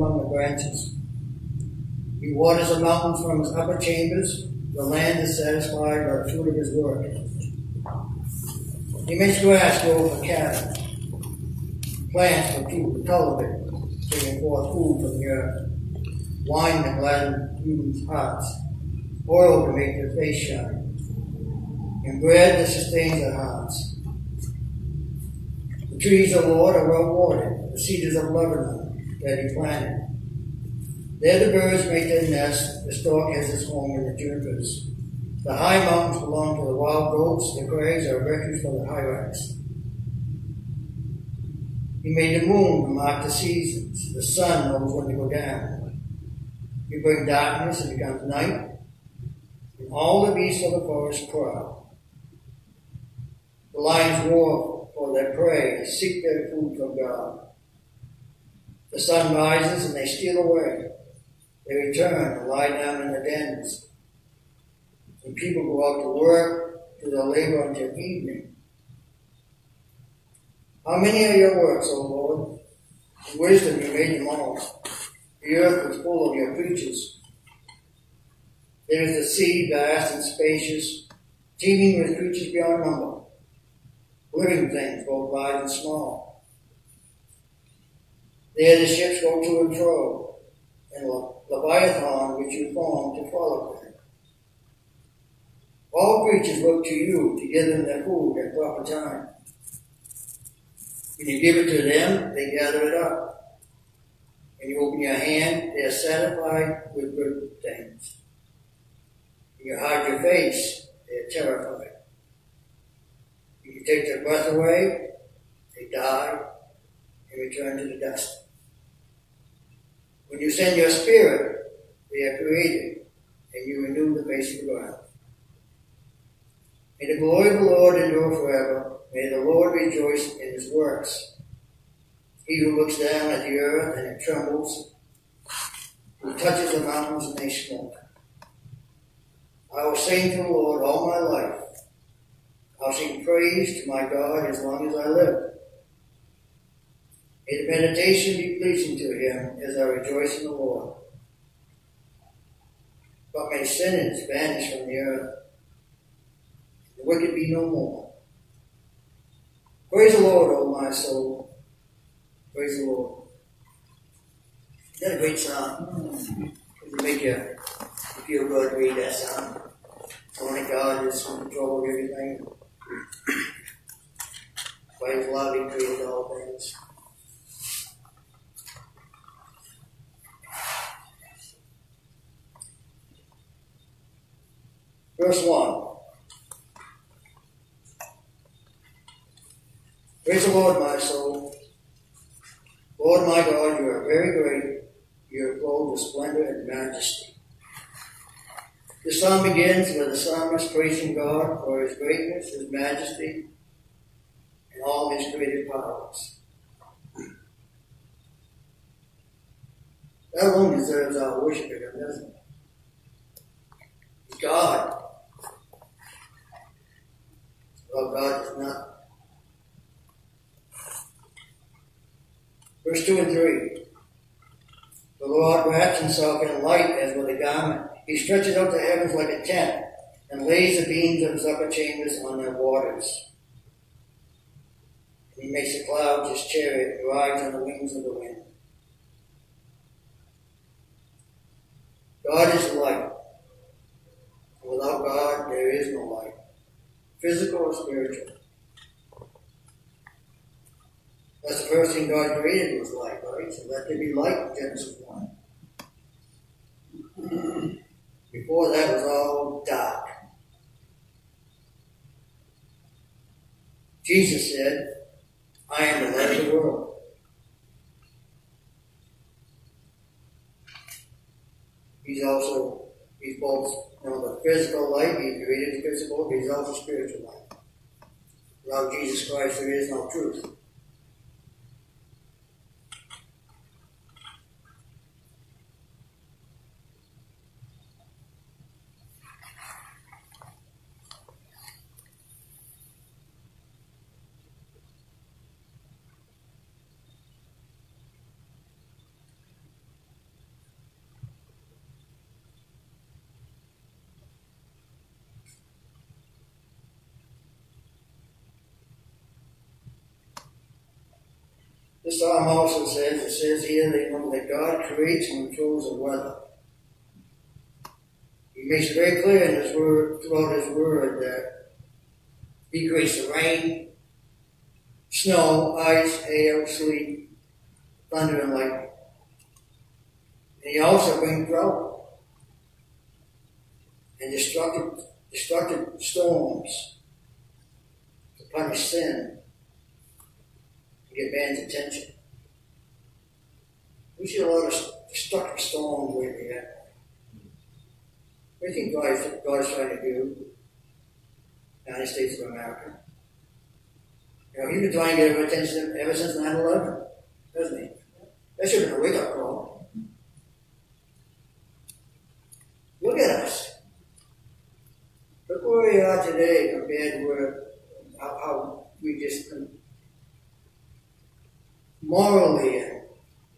among the branches. He waters the mountains from his upper chambers. The land is satisfied by the fruit of his work. He makes grass grow for cattle, plants for people to cultivate, bringing forth food from the earth, wine to gladden human hearts, oil to make their face shine, and bread that sustains their hearts. The trees of Lord are well watered, the cedars of Lebanon that he planted. There the birds make their nest, the stork has its home in the junipers. The high mountains belong to the wild goats, the crags are a refuge for the hyrax. He made the moon to mark the seasons. The sun knows when to go down. You bring darkness, it becomes night, and all the beasts of the forest cry. The lions roar for their prey seek their food from God. The sun rises and they steal away. They return and lie down in the dens. The people go out to work, to their labor until evening. How many are your works, O Lord? In wisdom you made them all. The earth was full of your creatures. There is the sea, vast and spacious, teeming with creatures beyond number, living things, both large and small. There the ships go to and fro, and Leviathan which you formed to follow them. All creatures look to you to give them their food at proper time. When you give it to them, they gather it up. When you open your hand, they are satisfied with good things. When you hide your face, they are terrified. When you take their breath away, they die and return to the dust. When you send your spirit, they are created, and you renew the face of the ground. May the glory of the Lord endure forever. May the Lord rejoice in his works. He who looks down at the earth and it trembles, who touches the mountains and they smoke. I will sing to the Lord all my life. I'll sing praise to my God as long as I live. May the meditation be pleasing to him as I rejoice in the Lord. But may sinners vanish from the earth the wicked be no more. Praise the Lord, O my soul. Praise the Lord. Isn't that a great song? It make you, feel good to read that song. Only God is in control of everything. By his love created all things. Verse 1. Praise the Lord, my soul. Lord my God, you are very great. You are clothed with splendor and majesty. The psalm begins with the psalmist praising God for his greatness, his majesty, and all his creative powers. That alone deserves our worship of him, doesn't it? God. Well, God is not Verse 2 and 3. The Lord wraps himself in light as with a garment. He stretches out the heavens like a tent and lays the beams of his upper chambers on their waters. He makes the clouds his chariot and rides on the wings of the wind. God is light. Without God, there is no light, physical or spiritual. That's the first thing God created was light, right? So let there be light Genesis 1. Before that was all dark. Jesus said, I am the light of the world. He's also, he's both, know, the physical light, he created physical, he's also spiritual light. Without Jesus Christ, there is no truth. The psalm also says, it says here that, God creates and controls the weather. He makes it very clear in his word, throughout his word, that he creates the rain, snow, ice, hail, sleet, thunder, and lightning. And he also brings drought and destructive, destructive storms to punish sin to get man's attention. We see a lot of destructive storms lately. What do you think God is, God is trying to do? United States of America. You know, he's been trying to get attention ever since 9 11, doesn't he? That should have been a wake up call. Look at us. Look where we are today compared to where, how, how we just morally and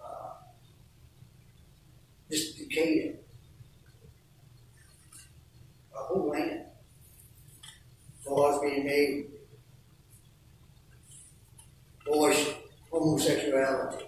uh, just decayed. A whole land. Laws being made. Abortion, homosexuality.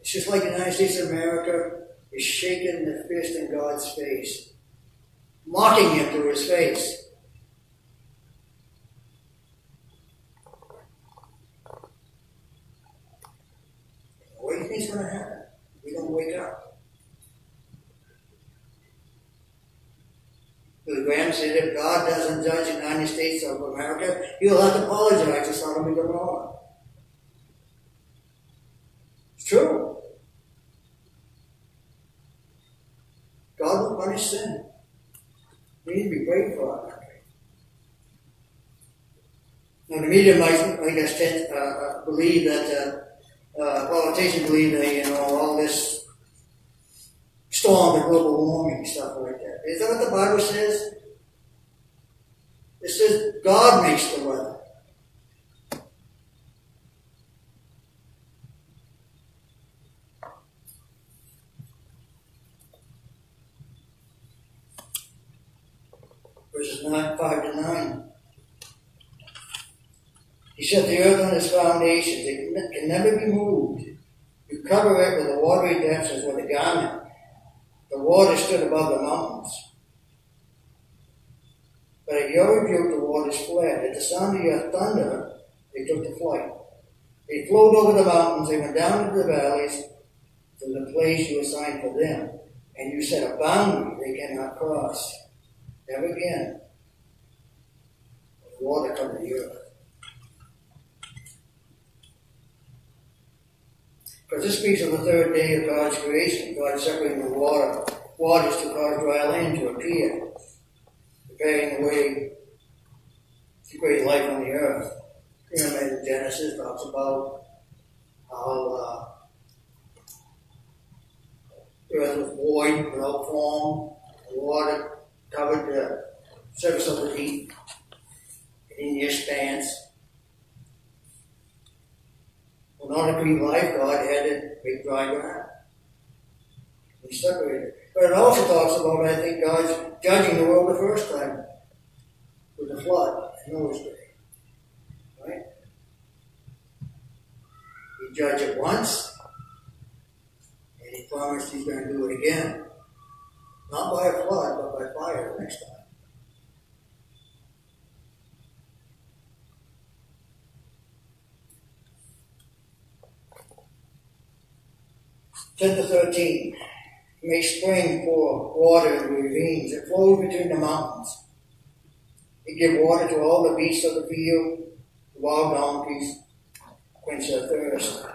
It's just like the United States of America is shaking the fist in God's face, mocking him to his face. What do you think is going to happen? We don't wake up. The Graham said if God doesn't judge the United States of America, he'll have to apologize to Sodom and Gomorrah. It's true. God will punish sin. We need to be grateful for our country. Now, the media might, I guess, tend, uh, uh, believe that uh, uh, politicians believe that you know all this storm and global warming stuff like that. Is that what the Bible says? It says God makes the weather. verses 9, 5 to 9. He set the earth on its foundations. It can never be moved. You cover it with a watery depths as with a garment. The water stood above the mountains. But at your rebuke, the waters fled. At the sound of your thunder, they took to flight. They flowed over the mountains. They went down into the valleys to the place you assigned for them. And you set a boundary they cannot cross. Never again will water to the earth. Because this speaks of the third day of God's creation, God separating the water, waters to cause dry land to appear, preparing the way to create life on the earth. You know, Genesis talks about how uh, the earth was void, without form, the water covered the surface of the deep in the stance. Order to be life, God had to make dry ground. He separated. But it also talks about, I think, God's judging the world the first time with the flood in Noah's day. Right? He judged it once, and he promised he's going to do it again. Not by a flood, but by fire next time. 10 to 13. May spring pour water in the ravines. that flow between the mountains. It give water to all the beasts of the field, the wild donkeys, quench their thirst.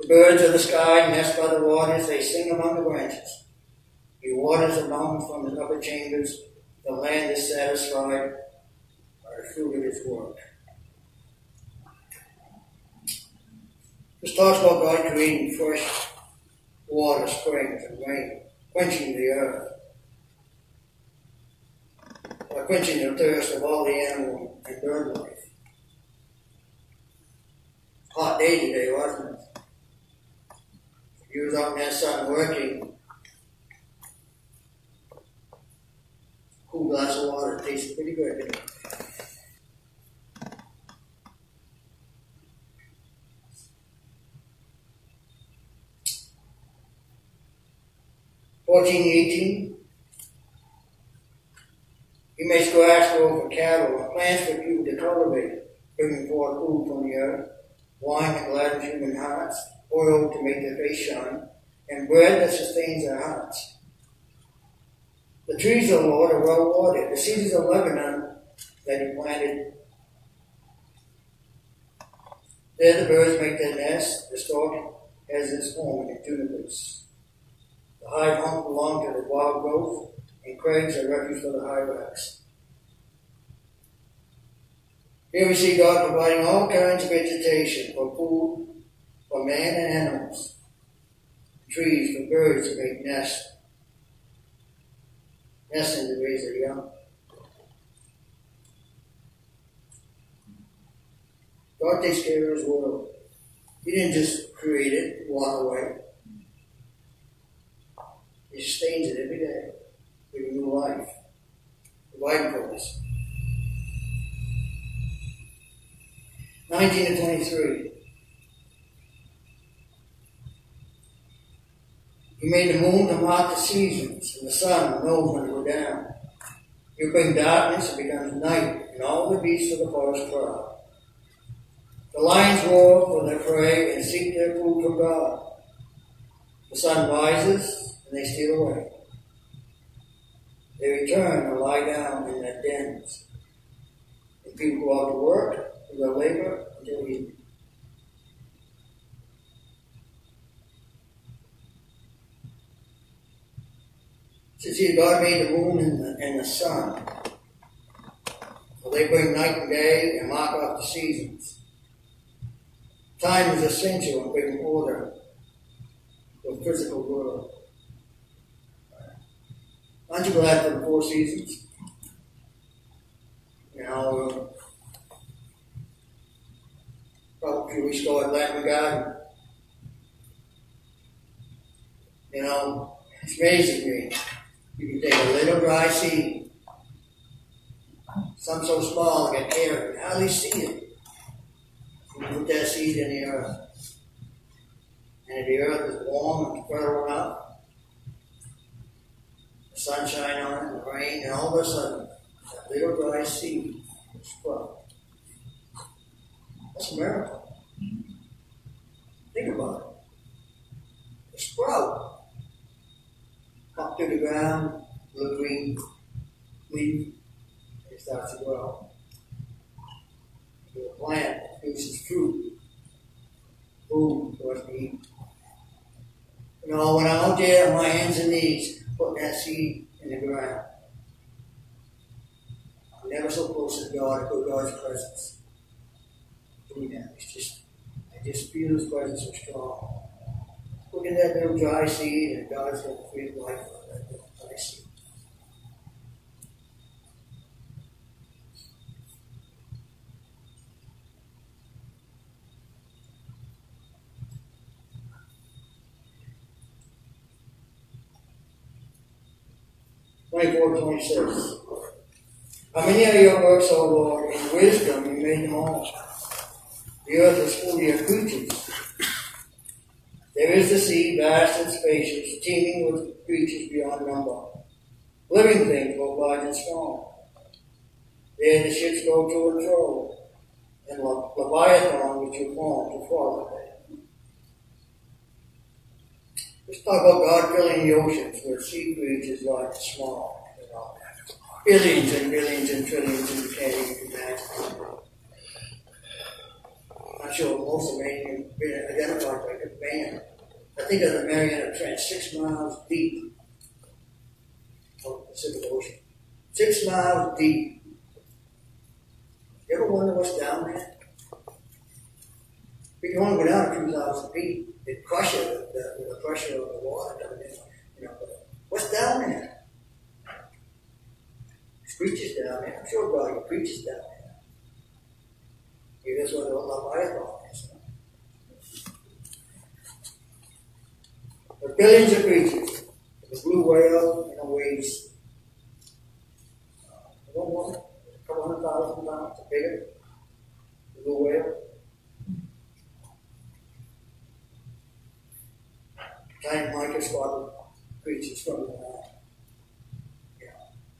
The birds of the sky nest by the waters, they sing among the branches. He waters the mountains from his upper chambers. The land is satisfied by the fruit of his work. This talks about God creating fresh water, springs, and rain, quenching the earth, by quenching the thirst of all the animal and bird life. Hot day today, wasn't it? You was out in that sun working. Cool glass of water tastes pretty good. 1418. He makes grass grow for cattle and plants for people to cultivate, bringing forth food from the earth, wine that gladdens human hearts, oil to make their face shine, and bread that sustains their hearts. The trees of the Lord are well watered, the cedars of Lebanon that he planted. There the birds make their nests, the stork has its home in the junipers. The high hump belong to the wild growth, and crags are refuge for the hyrax. Here we see God providing all kinds of vegetation for food for man and animals, trees for birds to make nests, and to raise their young. God takes care of his world. He didn't just create it, walk away. He sustains it every day, giving new life, us. 19 to 23. He made the moon to mark the seasons, and the sun knows when to go down. You bring darkness, it becomes night, and all the beasts of the forest cry. The lions roar for their prey and seek their food from God. The sun rises, and they steal away. They return and lie down in their dens. And people go out to work, to their labor, until evening. So see, God made the moon and the, and the sun. So they bring night and day and mark off the seasons. Time is essential in bringing order to the physical world. Aren't you glad for the four seasons? You know, uh, probably a few weeks ago at Latin Garden. You know, it's amazing me. You can take a little dry seed, some so small, get air, you hardly see it. You put that seed in the earth. And if the earth is warm and fertile enough, sunshine on it, rain, and all of a sudden, that little dry seed sprout. That's a miracle. Think about it. A sprout up to the ground, little green leaf, it starts to grow. The plant produces fruit, food for us to eat. You know, when I'm out there on my hands and knees, putting that seed in the ground, I'm never so close to God, to God's presence. Doing that, it's just, I just feel His presence so strong. Look at that little dry seed, and God's going to create life 24, 26. How many of your works, O Lord, in wisdom you made them all. The earth is full of your creatures. There is the sea, vast and spacious, teeming with creatures beyond number. Living things both large and small. There the ships go to and fro, and Leviathan which you formed to follow it. Let's talk about God filling the oceans where sea creatures and small. You know, billions and billions and trillions and can't even imagine. I'm sure most of even been identified by the band. I think of the Mariana Trench, six miles deep on the Pacific Ocean. Six miles deep. You ever wonder what's down there? You want to go down a few thousand feet, it crush it with the, the pressure of the water. You know, what's down there? Creatures down there. I'm sure God creatures down there. Maybe that's what the Leviathan is. There are billions of creatures. The blue whale and the waves. Uh, one more, a couple hundred thousand pounds, bigger. The blue whale. Giant microscopic creatures from the know,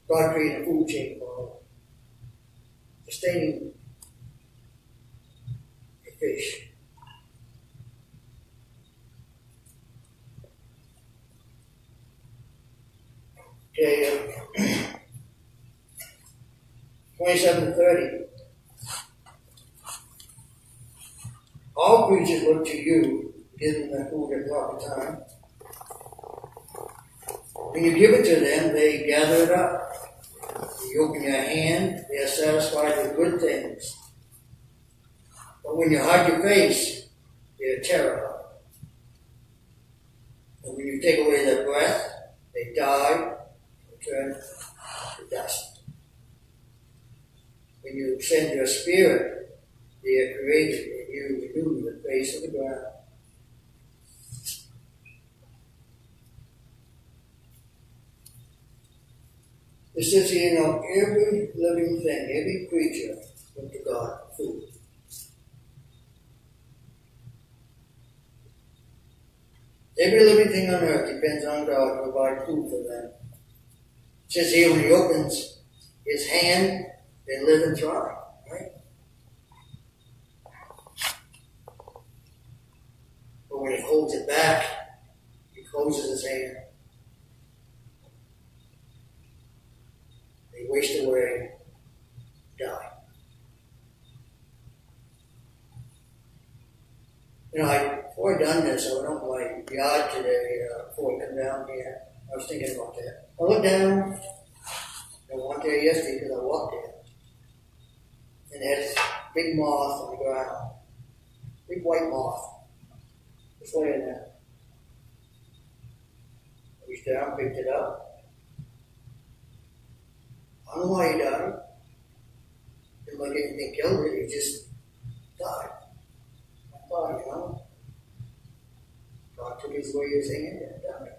God created a food chain for sustaining a fish. Okay, uh, 2730. All creatures look to you, give them the food at proper time. When you give it to them, they gather it up. You open your hand, they are satisfied with good things. But when you hide your face, they are terrified. And when you take away their breath, they die and turn to dust. When you send your spirit, they are created and you renew the face of the ground. It says here, know, every living thing, every creature went to God food. Every living thing on earth depends on God to provide food for them. When he opens his hand, they live and thrive, right? But when he holds it back, he closes his hand. Waste away, die. You know, I, before I done this, I went up my yard today uh, before I come down here. I was thinking about that. I looked down. I went there yesterday because I walked there. And there's big moth on the ground. Big white moth. Just laying there. I reached down, picked it up. He died. Uh, didn't like anything killed it, just died. I thought, you know. God took his way his hand and died.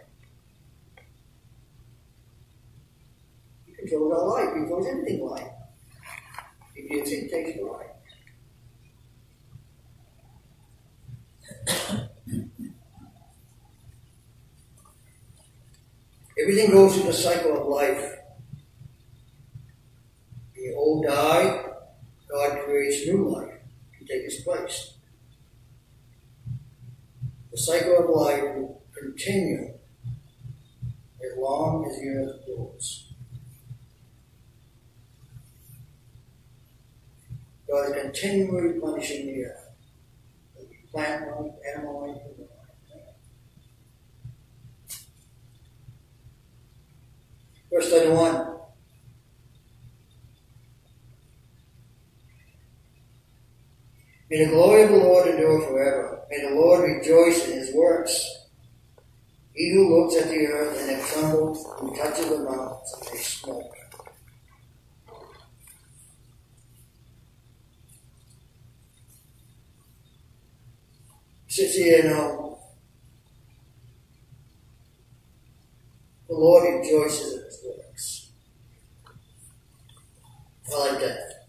He controls our life, he controls everything life. He gives it, takes the life. Everything goes through the cycle of life. Old die, God creates new life to take its place. The cycle of life will continue as long as the earth goes. God is continually replenishing the earth. Plant life, animal life, human life. Verse 31. May the glory of the Lord endure forever. May the Lord rejoice in his works. He who looks at the earth and it trembles, who touches the mountains and they smoke. Sits here now. The Lord rejoices in his works. I like that.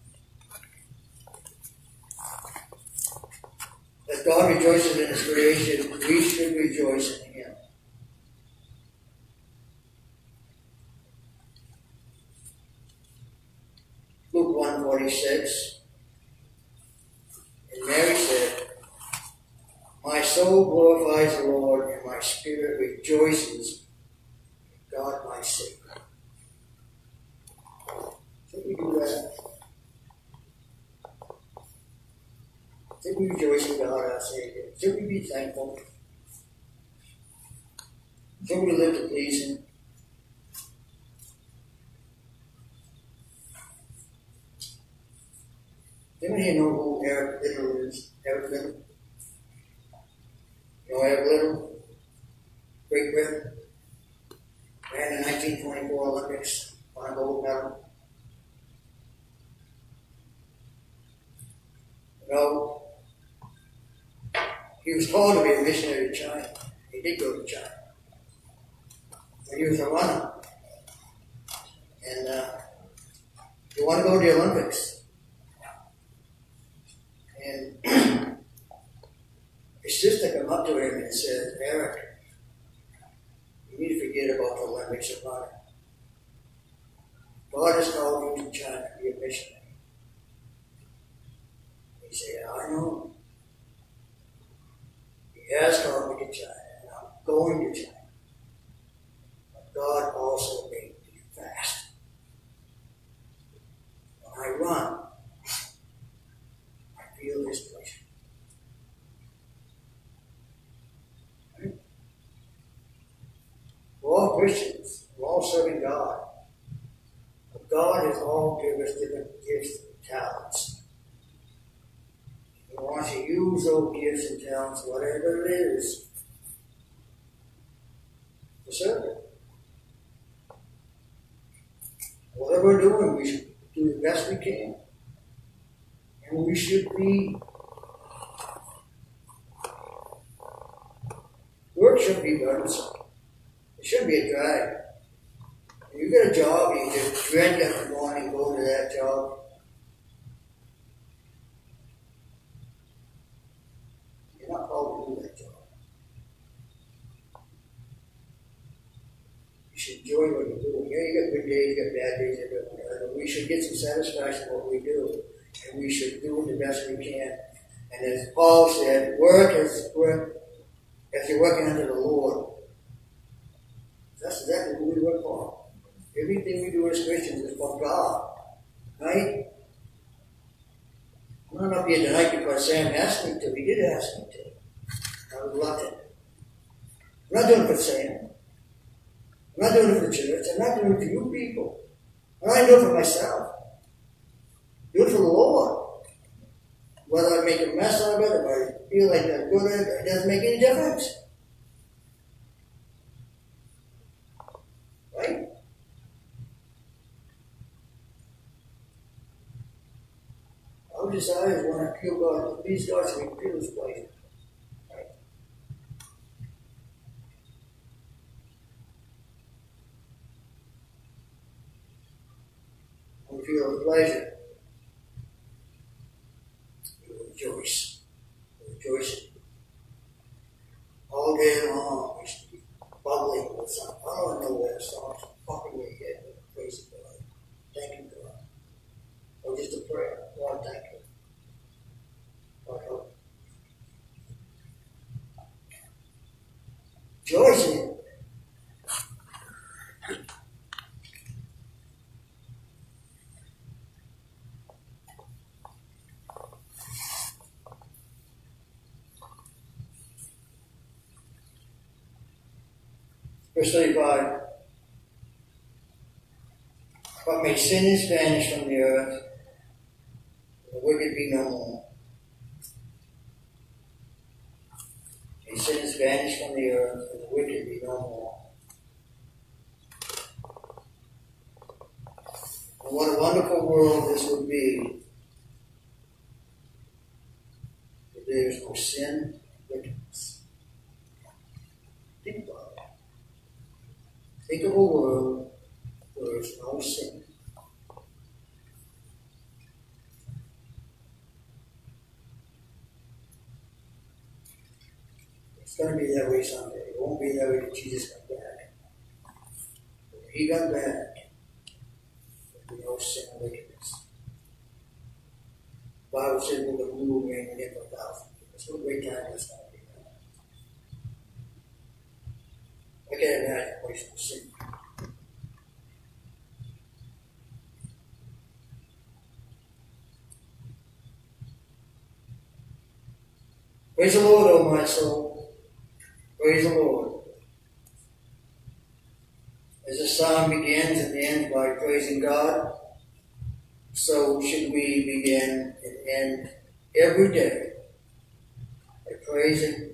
As God rejoices in his creation, we should rejoice in him. Luke 146. And Mary said, My soul glorifies the Lord, and my spirit rejoices in God my Savior. Should we do that? Should we rejoice in God our Savior? Should we be thankful? Should we live to please Him? Anyone here know who Eric Liddell is? Eric Liddell? You know Eric Liddell? Great Britain? Ran the 1924 Olympics, won a gold medal. You know, he was called to be a missionary to China. He did go to China. When he was a runner. And uh, he wanted to go to the Olympics. His sister come up to him and said, Eric, you need to forget about the Olympics of running. God has called you to China to be a missionary. He said, I know. He has called me to China, and I'm going to China. But God also made me fast. When I run, I feel His pressure. We're all Christians. We're all serving God. But God has all given us different gifts and talents. He wants to use those gifts and talents, whatever it is, to serve Him. Whatever we're doing, we should do the best we can. And we should be work should be burdensome. It shouldn't be a drag. You get a job, you just dread every morning, go to that job. You're not called to do that job. You should enjoy what you're doing. Yeah, you got good days, you got bad days, everywhere. But we should get some satisfaction in what we do. And we should do the best we can. And as Paul said, work as work as you're working under the Lord. That's exactly who we work for. Everything we do as Christians is for God. Right? I'm not up here tonight because Sam asked me to. He did ask me to. I was reluctant. I'm not doing it for Sam. I'm not doing it for the church. I'm not doing it for you people. I'm doing it for myself. Do it for the Lord. Whether I make a mess of it, or I feel like I'm good at it, doesn't make any difference. Right? Our desire is want to kill God, please so we can feel His pleasure. Right? We feel His pleasure. We rejoice. Rejoice all day long. We should be bubbling with some. I don't know where it starts. Popping your head with praise God. Thank you, God. Or just a prayer. Lord, thank you. Lord, help. Rejoice in it. Verse 35. But may sinners vanish from the earth, and the wicked be no more. May sinners vanish from the earth, and the wicked be no more. And what a wonderful world this would be if there is no sin and wickedness. Think about it. Think of a world where there is no sin. It's going to be that way someday. It won't be that way when Jesus comes back. When he comes back, there'll be no sin and wickedness. The Bible says we're going to rule and for a thousand years. What a great time that's going to be. I can't imagine a place of sin. Praise the Lord, O my soul. Praise the Lord. As the psalm begins and ends God, so should we begin and end every day by praising,